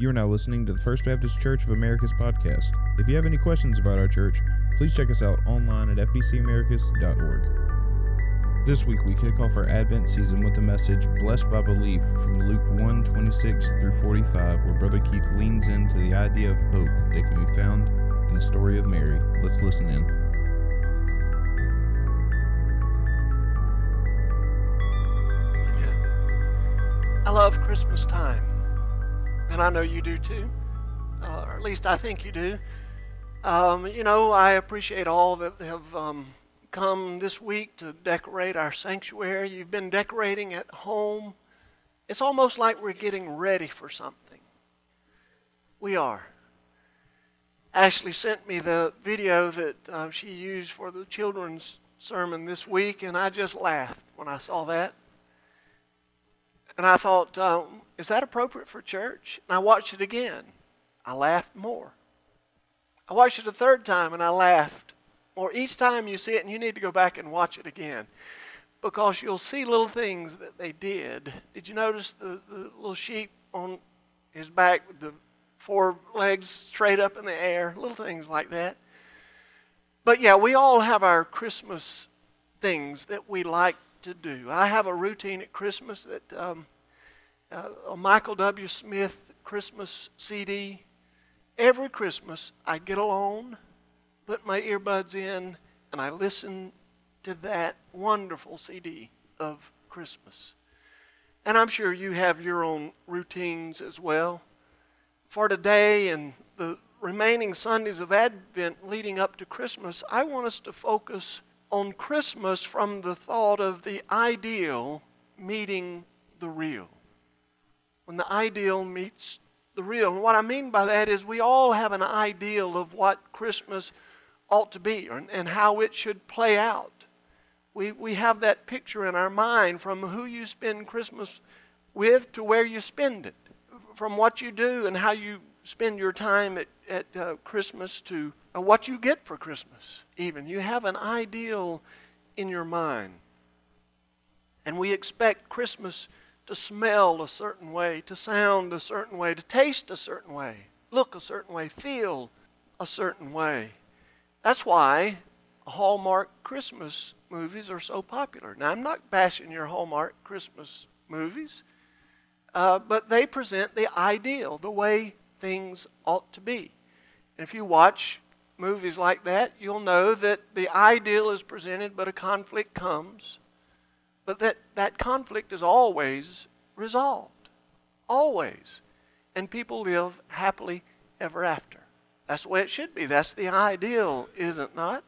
You are now listening to the First Baptist Church of Americus podcast. If you have any questions about our church, please check us out online at fbcamericus.org. This week we kick off our Advent season with the message Blessed by Belief from Luke 1 26 through 45, where Brother Keith leans into the idea of hope that can be found in the story of Mary. Let's listen in. I love Christmas time, and I know you do too, uh, or at least I think you do. Um, you know, I appreciate all that have um, come this week to decorate our sanctuary. You've been decorating at home. It's almost like we're getting ready for something. We are. Ashley sent me the video that uh, she used for the children's sermon this week, and I just laughed when I saw that. And I thought, um, is that appropriate for church? And I watched it again. I laughed more. I watched it a third time and I laughed more. Each time you see it, and you need to go back and watch it again because you'll see little things that they did. Did you notice the, the little sheep on his back with the four legs straight up in the air? Little things like that. But yeah, we all have our Christmas things that we like to do. I have a routine at Christmas that um, uh, a Michael W. Smith Christmas CD. Every Christmas, I get alone, put my earbuds in, and I listen to that wonderful CD of Christmas. And I'm sure you have your own routines as well. For today and the remaining Sundays of Advent leading up to Christmas, I want us to focus on Christmas from the thought of the ideal meeting the real. When the ideal meets the real. And what I mean by that is we all have an ideal of what Christmas ought to be and, and how it should play out. We, we have that picture in our mind from who you spend Christmas with to where you spend it, from what you do and how you spend your time at, at uh, Christmas to uh, what you get for Christmas, even. You have an ideal in your mind. And we expect Christmas to smell a certain way, to sound a certain way, to taste a certain way, look a certain way, feel a certain way. That's why Hallmark Christmas movies are so popular. Now, I'm not bashing your Hallmark Christmas movies, uh, but they present the ideal, the way things ought to be. And if you watch movies like that, you'll know that the ideal is presented, but a conflict comes. But that, that conflict is always resolved. Always. And people live happily ever after. That's the way it should be. That's the ideal, is it not?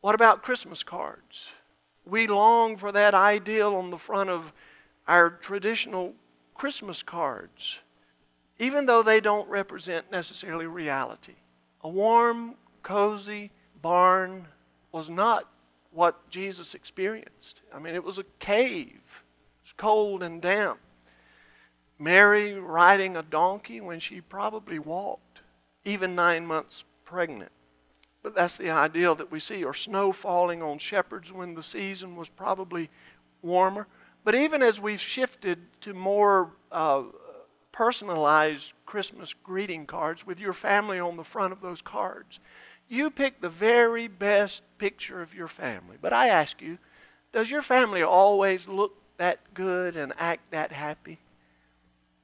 What about Christmas cards? We long for that ideal on the front of our traditional Christmas cards, even though they don't represent necessarily reality. A warm, cozy barn was not what Jesus experienced. I mean, it was a cave, it was cold and damp. Mary riding a donkey when she probably walked, even nine months pregnant. But that's the ideal that we see, or snow falling on shepherds when the season was probably warmer. But even as we've shifted to more uh, personalized Christmas greeting cards with your family on the front of those cards. You pick the very best picture of your family. But I ask you, does your family always look that good and act that happy?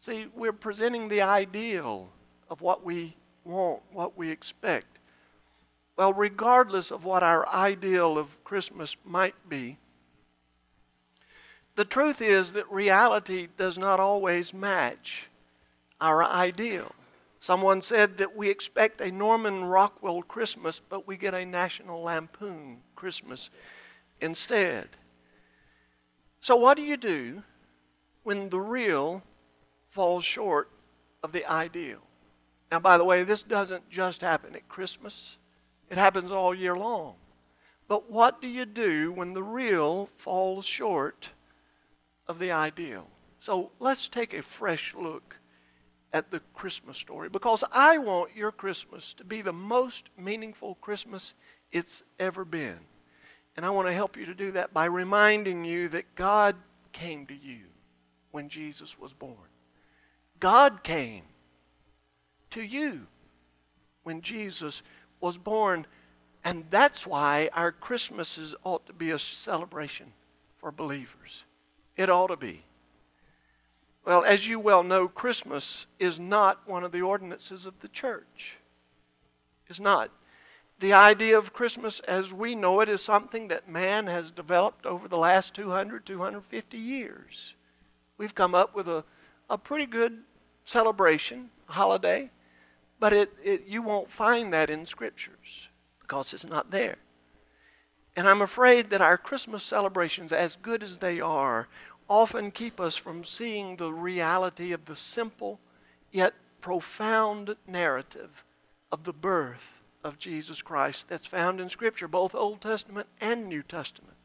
See, we're presenting the ideal of what we want, what we expect. Well, regardless of what our ideal of Christmas might be, the truth is that reality does not always match our ideal. Someone said that we expect a Norman Rockwell Christmas, but we get a National Lampoon Christmas instead. So, what do you do when the real falls short of the ideal? Now, by the way, this doesn't just happen at Christmas, it happens all year long. But what do you do when the real falls short of the ideal? So, let's take a fresh look at the Christmas story because I want your Christmas to be the most meaningful Christmas it's ever been. And I want to help you to do that by reminding you that God came to you when Jesus was born. God came to you when Jesus was born. And that's why our Christmases ought to be a celebration for believers. It ought to be. Well, as you well know, Christmas is not one of the ordinances of the church. It's not. The idea of Christmas as we know it is something that man has developed over the last 200, 250 years. We've come up with a, a pretty good celebration, holiday, but it, it, you won't find that in scriptures because it's not there. And I'm afraid that our Christmas celebrations, as good as they are, often keep us from seeing the reality of the simple yet profound narrative of the birth of Jesus Christ that's found in Scripture, both Old Testament and New Testament.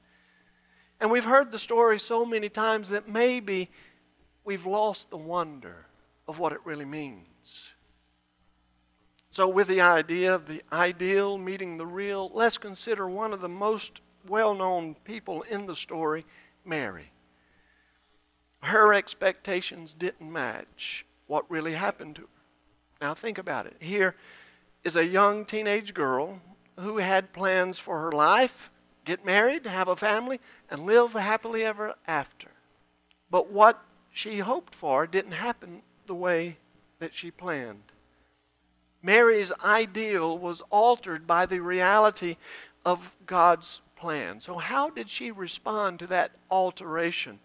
And we've heard the story so many times that maybe we've lost the wonder of what it really means. So, with the idea of the ideal meeting the real, let's consider one of the most well known people in the story, Mary. Her expectations didn't match what really happened to her. Now, think about it. Here is a young teenage girl who had plans for her life get married, have a family, and live happily ever after. But what she hoped for didn't happen the way that she planned. Mary's ideal was altered by the reality of God's plan. So, how did she respond to that alteration?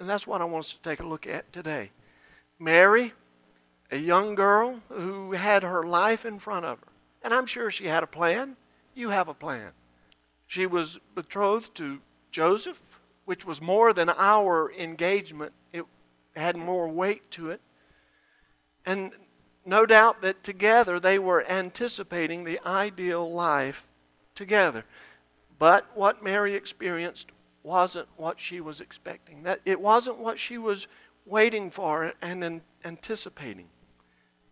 And that's what I want us to take a look at today. Mary, a young girl who had her life in front of her. And I'm sure she had a plan. You have a plan. She was betrothed to Joseph, which was more than our engagement, it had more weight to it. And no doubt that together they were anticipating the ideal life together. But what Mary experienced wasn't what she was expecting. That it wasn't what she was waiting for and anticipating.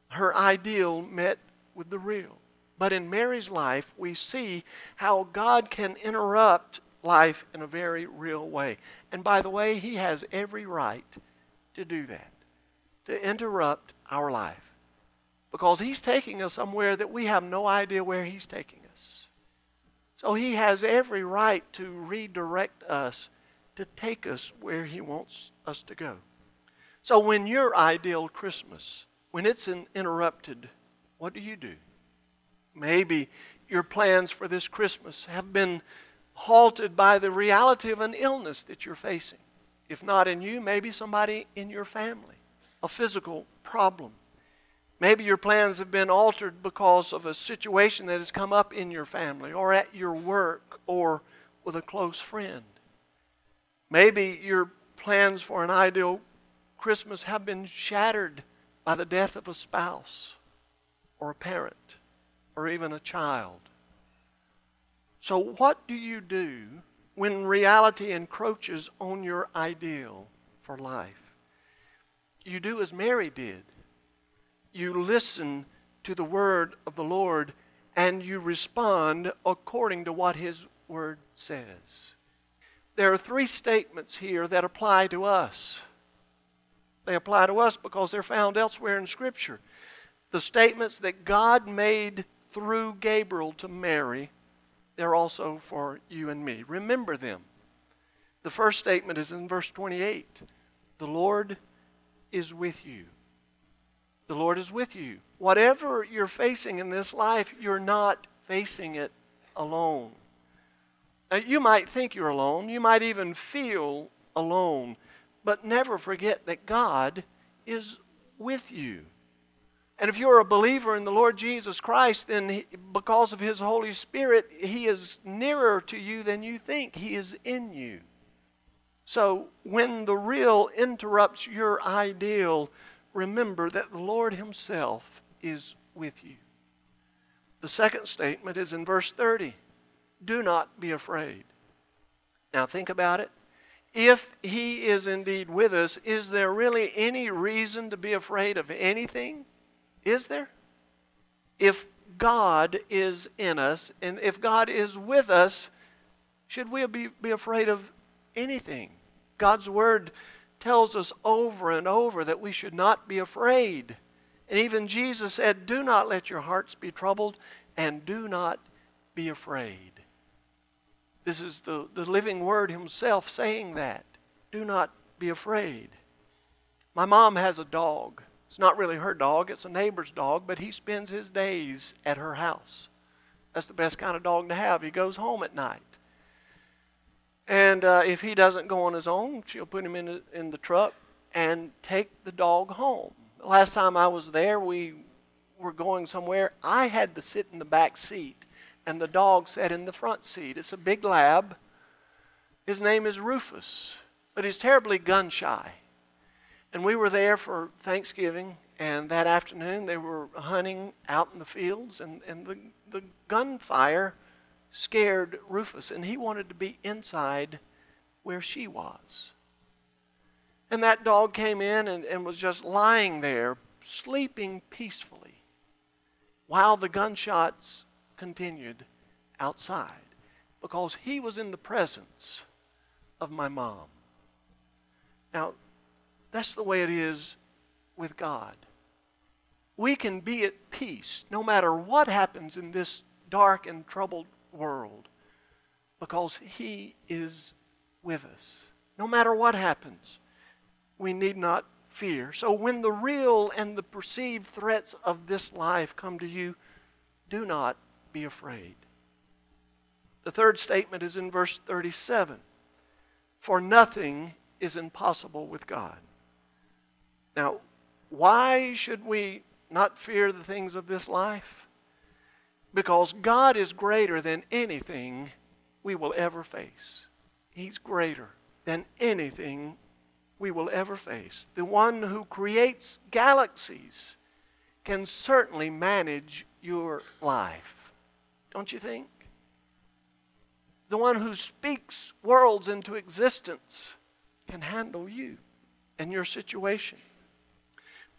Her ideal met with the real. But in Mary's life, we see how God can interrupt life in a very real way. And by the way, He has every right to do that, to interrupt our life because He's taking us somewhere that we have no idea where He's taking us. So He has every right to redirect us to take us where He wants us to go. So when your ideal Christmas, when it's interrupted, what do you do? Maybe your plans for this Christmas have been halted by the reality of an illness that you're facing. If not in you, maybe somebody in your family, a physical problem. Maybe your plans have been altered because of a situation that has come up in your family or at your work or with a close friend. Maybe your plans for an ideal Christmas have been shattered by the death of a spouse or a parent or even a child. So, what do you do when reality encroaches on your ideal for life? You do as Mary did you listen to the word of the Lord and you respond according to what his word says. There are three statements here that apply to us. They apply to us because they're found elsewhere in Scripture. The statements that God made through Gabriel to Mary, they're also for you and me. Remember them. The first statement is in verse 28 The Lord is with you. The Lord is with you. Whatever you're facing in this life, you're not facing it alone. Now, you might think you're alone, you might even feel alone, but never forget that God is with you. And if you're a believer in the Lord Jesus Christ, then he, because of His Holy Spirit, He is nearer to you than you think. He is in you. So when the real interrupts your ideal, remember that the Lord Himself is with you. The second statement is in verse 30 Do not be afraid. Now think about it. If He is indeed with us, is there really any reason to be afraid of anything? Is there? If God is in us and if God is with us, should we be, be afraid of anything? God's Word tells us over and over that we should not be afraid. And even Jesus said, Do not let your hearts be troubled, and do not be afraid. This is the, the living word himself saying that. Do not be afraid. My mom has a dog. It's not really her dog, it's a neighbor's dog, but he spends his days at her house. That's the best kind of dog to have. He goes home at night. And uh, if he doesn't go on his own, she'll put him in the, in the truck and take the dog home. The last time I was there, we were going somewhere. I had to sit in the back seat, and the dog sat in the front seat. It's a big lab. His name is Rufus, but he's terribly gun shy. And we were there for Thanksgiving, and that afternoon they were hunting out in the fields, and, and the, the gunfire scared Rufus, and he wanted to be inside where she was. And that dog came in and, and was just lying there, sleeping peacefully, while the gunshots continued outside, because he was in the presence of my mom. Now, that's the way it is with God. We can be at peace no matter what happens in this dark and troubled world because He is with us. No matter what happens, we need not fear. So when the real and the perceived threats of this life come to you, do not be afraid. The third statement is in verse 37 For nothing is impossible with God. Now, why should we not fear the things of this life? Because God is greater than anything we will ever face. He's greater than anything we will ever face. The one who creates galaxies can certainly manage your life. Don't you think? The one who speaks worlds into existence can handle you and your situation.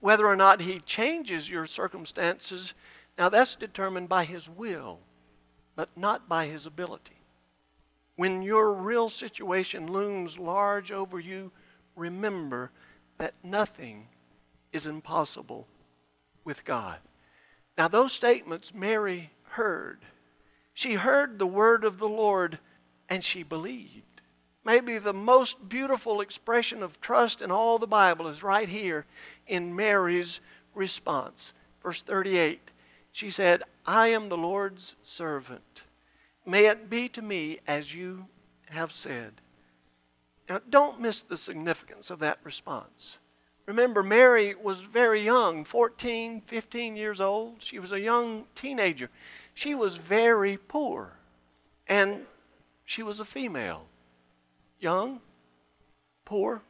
Whether or not he changes your circumstances now, that's determined by His will, but not by His ability. When your real situation looms large over you, remember that nothing is impossible with God. Now, those statements Mary heard. She heard the word of the Lord and she believed. Maybe the most beautiful expression of trust in all the Bible is right here in Mary's response. Verse 38 she said, I am the Lord's servant. May it be to me as you have said. Now, don't miss the significance of that response. Remember, Mary was very young 14, 15 years old. She was a young teenager. She was very poor. And she was a female. Young, poor,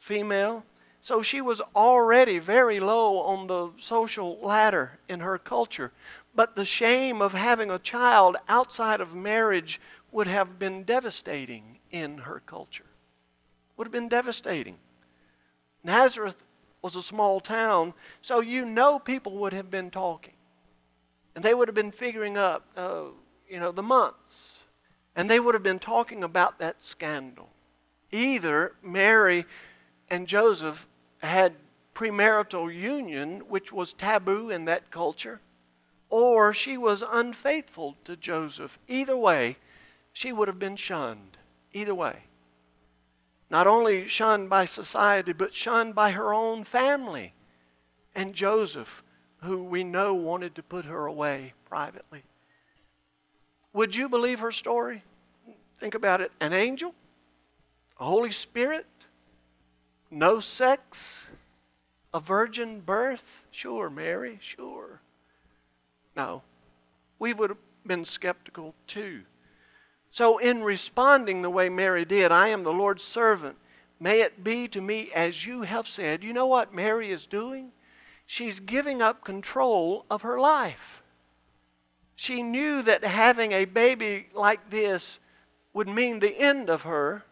female. So she was already very low on the social ladder in her culture. But the shame of having a child outside of marriage would have been devastating in her culture. Would have been devastating. Nazareth was a small town, so you know people would have been talking. And they would have been figuring up, uh, you know, the months. And they would have been talking about that scandal. Either Mary and Joseph had premarital union, which was taboo in that culture, or she was unfaithful to Joseph. Either way, she would have been shunned. Either way. Not only shunned by society, but shunned by her own family. And Joseph, who we know wanted to put her away privately. Would you believe her story? Think about it. An angel? A Holy Spirit? No sex? A virgin birth? Sure, Mary, sure. No. We would have been skeptical too. So, in responding the way Mary did, I am the Lord's servant. May it be to me as you have said. You know what Mary is doing? She's giving up control of her life. She knew that having a baby like this would mean the end of her.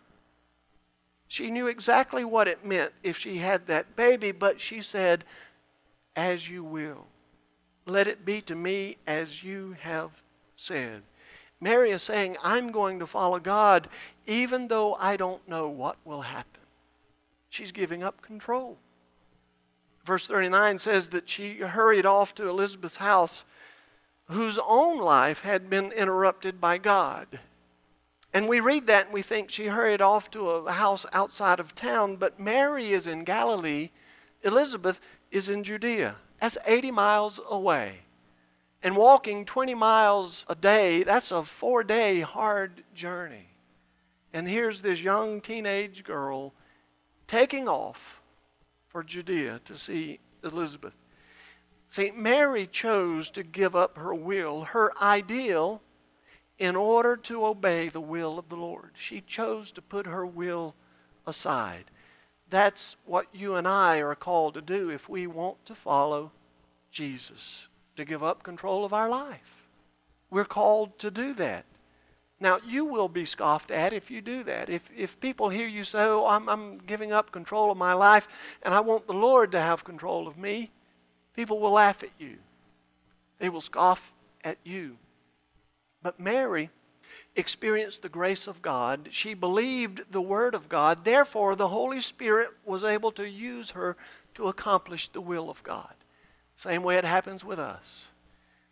She knew exactly what it meant if she had that baby, but she said, As you will. Let it be to me as you have said. Mary is saying, I'm going to follow God even though I don't know what will happen. She's giving up control. Verse 39 says that she hurried off to Elizabeth's house, whose own life had been interrupted by God. And we read that and we think she hurried off to a house outside of town, but Mary is in Galilee, Elizabeth is in Judea. That's 80 miles away. And walking 20 miles a day, that's a four day hard journey. And here's this young teenage girl taking off for Judea to see Elizabeth. St. Mary chose to give up her will, her ideal, in order to obey the will of the Lord. She chose to put her will aside. That's what you and I are called to do if we want to follow Jesus, to give up control of our life. We're called to do that. Now, you will be scoffed at if you do that. If, if people hear you say, Oh, I'm, I'm giving up control of my life and I want the Lord to have control of me, people will laugh at you. They will scoff at you. But Mary experienced the grace of God. She believed the Word of God. Therefore, the Holy Spirit was able to use her to accomplish the will of God. Same way it happens with us.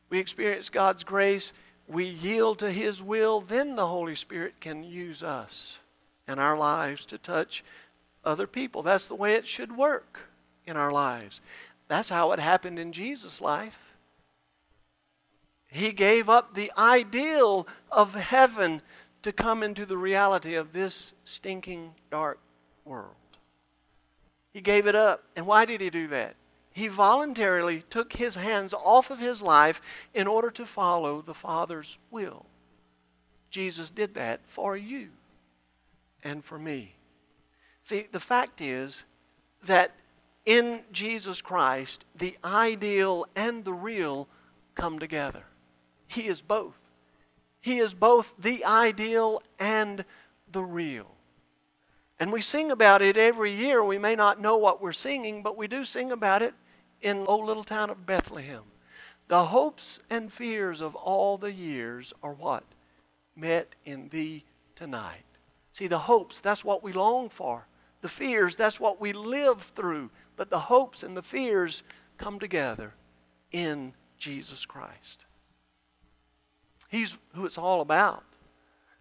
We experience God's grace we yield to His will, then the Holy Spirit can use us and our lives to touch other people. That's the way it should work in our lives. That's how it happened in Jesus' life. He gave up the ideal of heaven to come into the reality of this stinking, dark world. He gave it up. And why did he do that? he voluntarily took his hands off of his life in order to follow the Father's will. Jesus did that for you and for me. See, the fact is that in Jesus Christ, the ideal and the real come together. He is both. He is both the ideal and the real. And we sing about it every year. We may not know what we're singing, but we do sing about it in the little town of Bethlehem. The hopes and fears of all the years are what? Met in thee tonight. See, the hopes, that's what we long for. The fears, that's what we live through. But the hopes and the fears come together in Jesus Christ. He's who it's all about.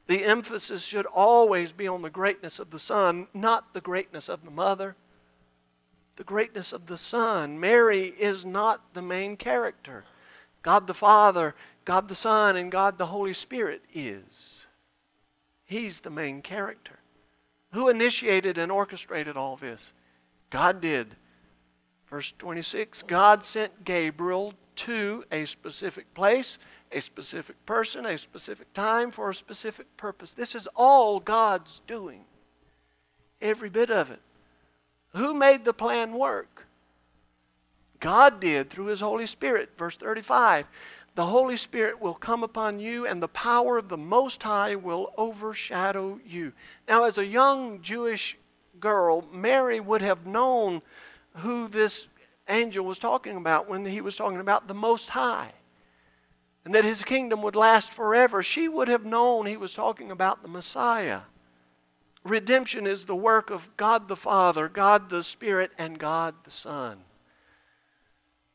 The emphasis should always be on the greatness of the Son, not the greatness of the mother, the greatness of the Son. Mary is not the main character. God the Father, God the Son, and God the Holy Spirit is. He's the main character. Who initiated and orchestrated all this? God did. Verse 26 God sent Gabriel to a specific place, a specific person, a specific time, for a specific purpose. This is all God's doing. Every bit of it. Who made the plan work? God did through His Holy Spirit. Verse 35 The Holy Spirit will come upon you, and the power of the Most High will overshadow you. Now, as a young Jewish girl, Mary would have known who this angel was talking about when he was talking about the Most High and that his kingdom would last forever. She would have known he was talking about the Messiah. Redemption is the work of God the Father, God the Spirit, and God the Son.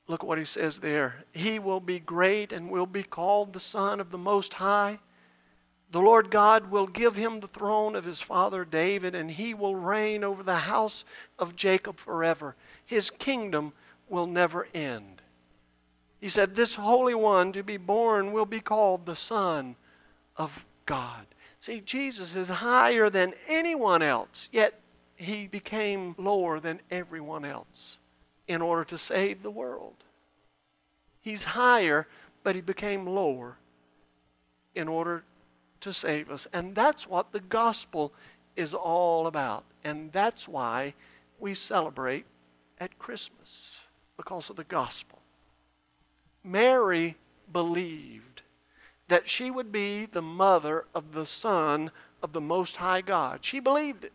Look what he says there. He will be great and will be called the Son of the Most High. The Lord God will give him the throne of his father David, and he will reign over the house of Jacob forever. His kingdom will never end. He said, This Holy One to be born will be called the Son of God. See, Jesus is higher than anyone else, yet he became lower than everyone else in order to save the world. He's higher, but he became lower in order to save us. And that's what the gospel is all about. And that's why we celebrate at Christmas, because of the gospel. Mary believed that she would be the mother of the Son of the Most High God. She believed it.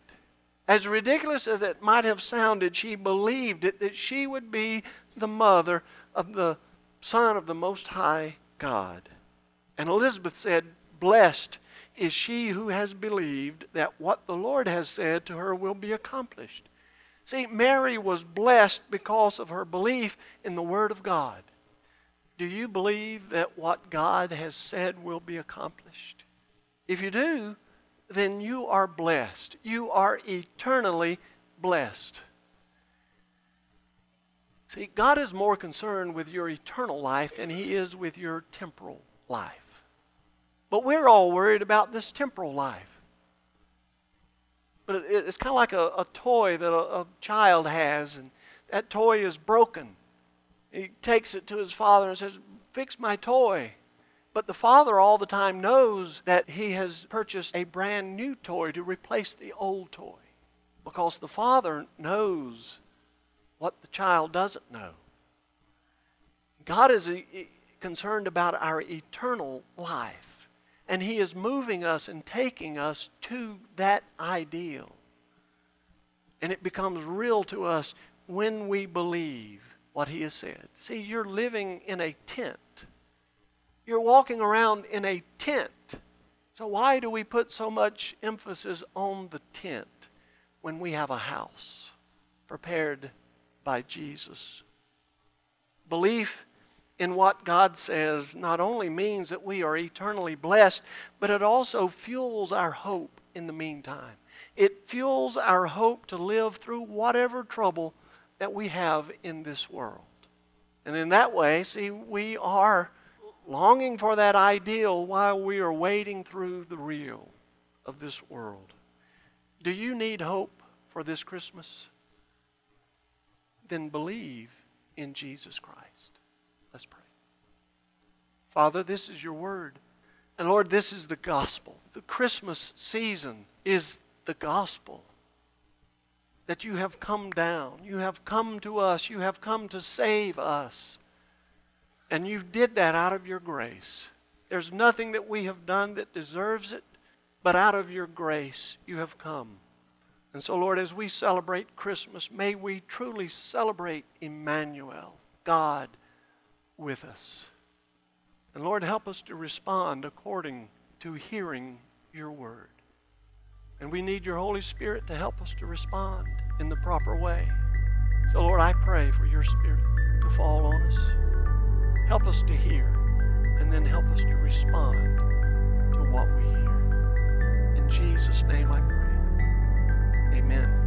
As ridiculous as it might have sounded, she believed it that she would be the mother of the Son of the Most High God. And Elizabeth said, Blessed is she who has believed that what the Lord has said to her will be accomplished. See, Mary was blessed because of her belief in the Word of God. Do you believe that what God has said will be accomplished? If you do, then you are blessed. You are eternally blessed. See, God is more concerned with your eternal life than He is with your temporal life. But we're all worried about this temporal life. But it's kind of like a, a toy that a, a child has, and that toy is broken. He takes it to his father and says, Fix my toy. But the father all the time knows that he has purchased a brand new toy to replace the old toy because the father knows what the child doesn't know. God is uh, concerned about our eternal life, and He is moving us and taking us to that ideal. And it becomes real to us when we believe what He has said. See, you're living in a tent you're walking around in a tent. So, why do we put so much emphasis on the tent when we have a house prepared by Jesus? Belief in what God says not only means that we are eternally blessed, but it also fuels our hope in the meantime. It fuels our hope to live through whatever trouble that we have in this world. And in that way, see, we are longing for that ideal while we are wading through the real of this world. Do you need hope for this Christmas? Then believe in Jesus Christ. Let's pray. Father, this is your word. And Lord, this is the gospel. The Christmas season is the gospel. That you have come down, you have come to us, you have come to save us. And you did that out of your grace. There's nothing that we have done that deserves it, but out of your grace you have come. And so, Lord, as we celebrate Christmas, may we truly celebrate Emmanuel, God with us. And Lord, help us to respond according to hearing your word. And we need your Holy Spirit to help us to respond in the proper way. So, Lord, I pray for your Spirit to fall on us. Help us to hear, and then help us to respond to what we hear. In Jesus' name I pray. Amen.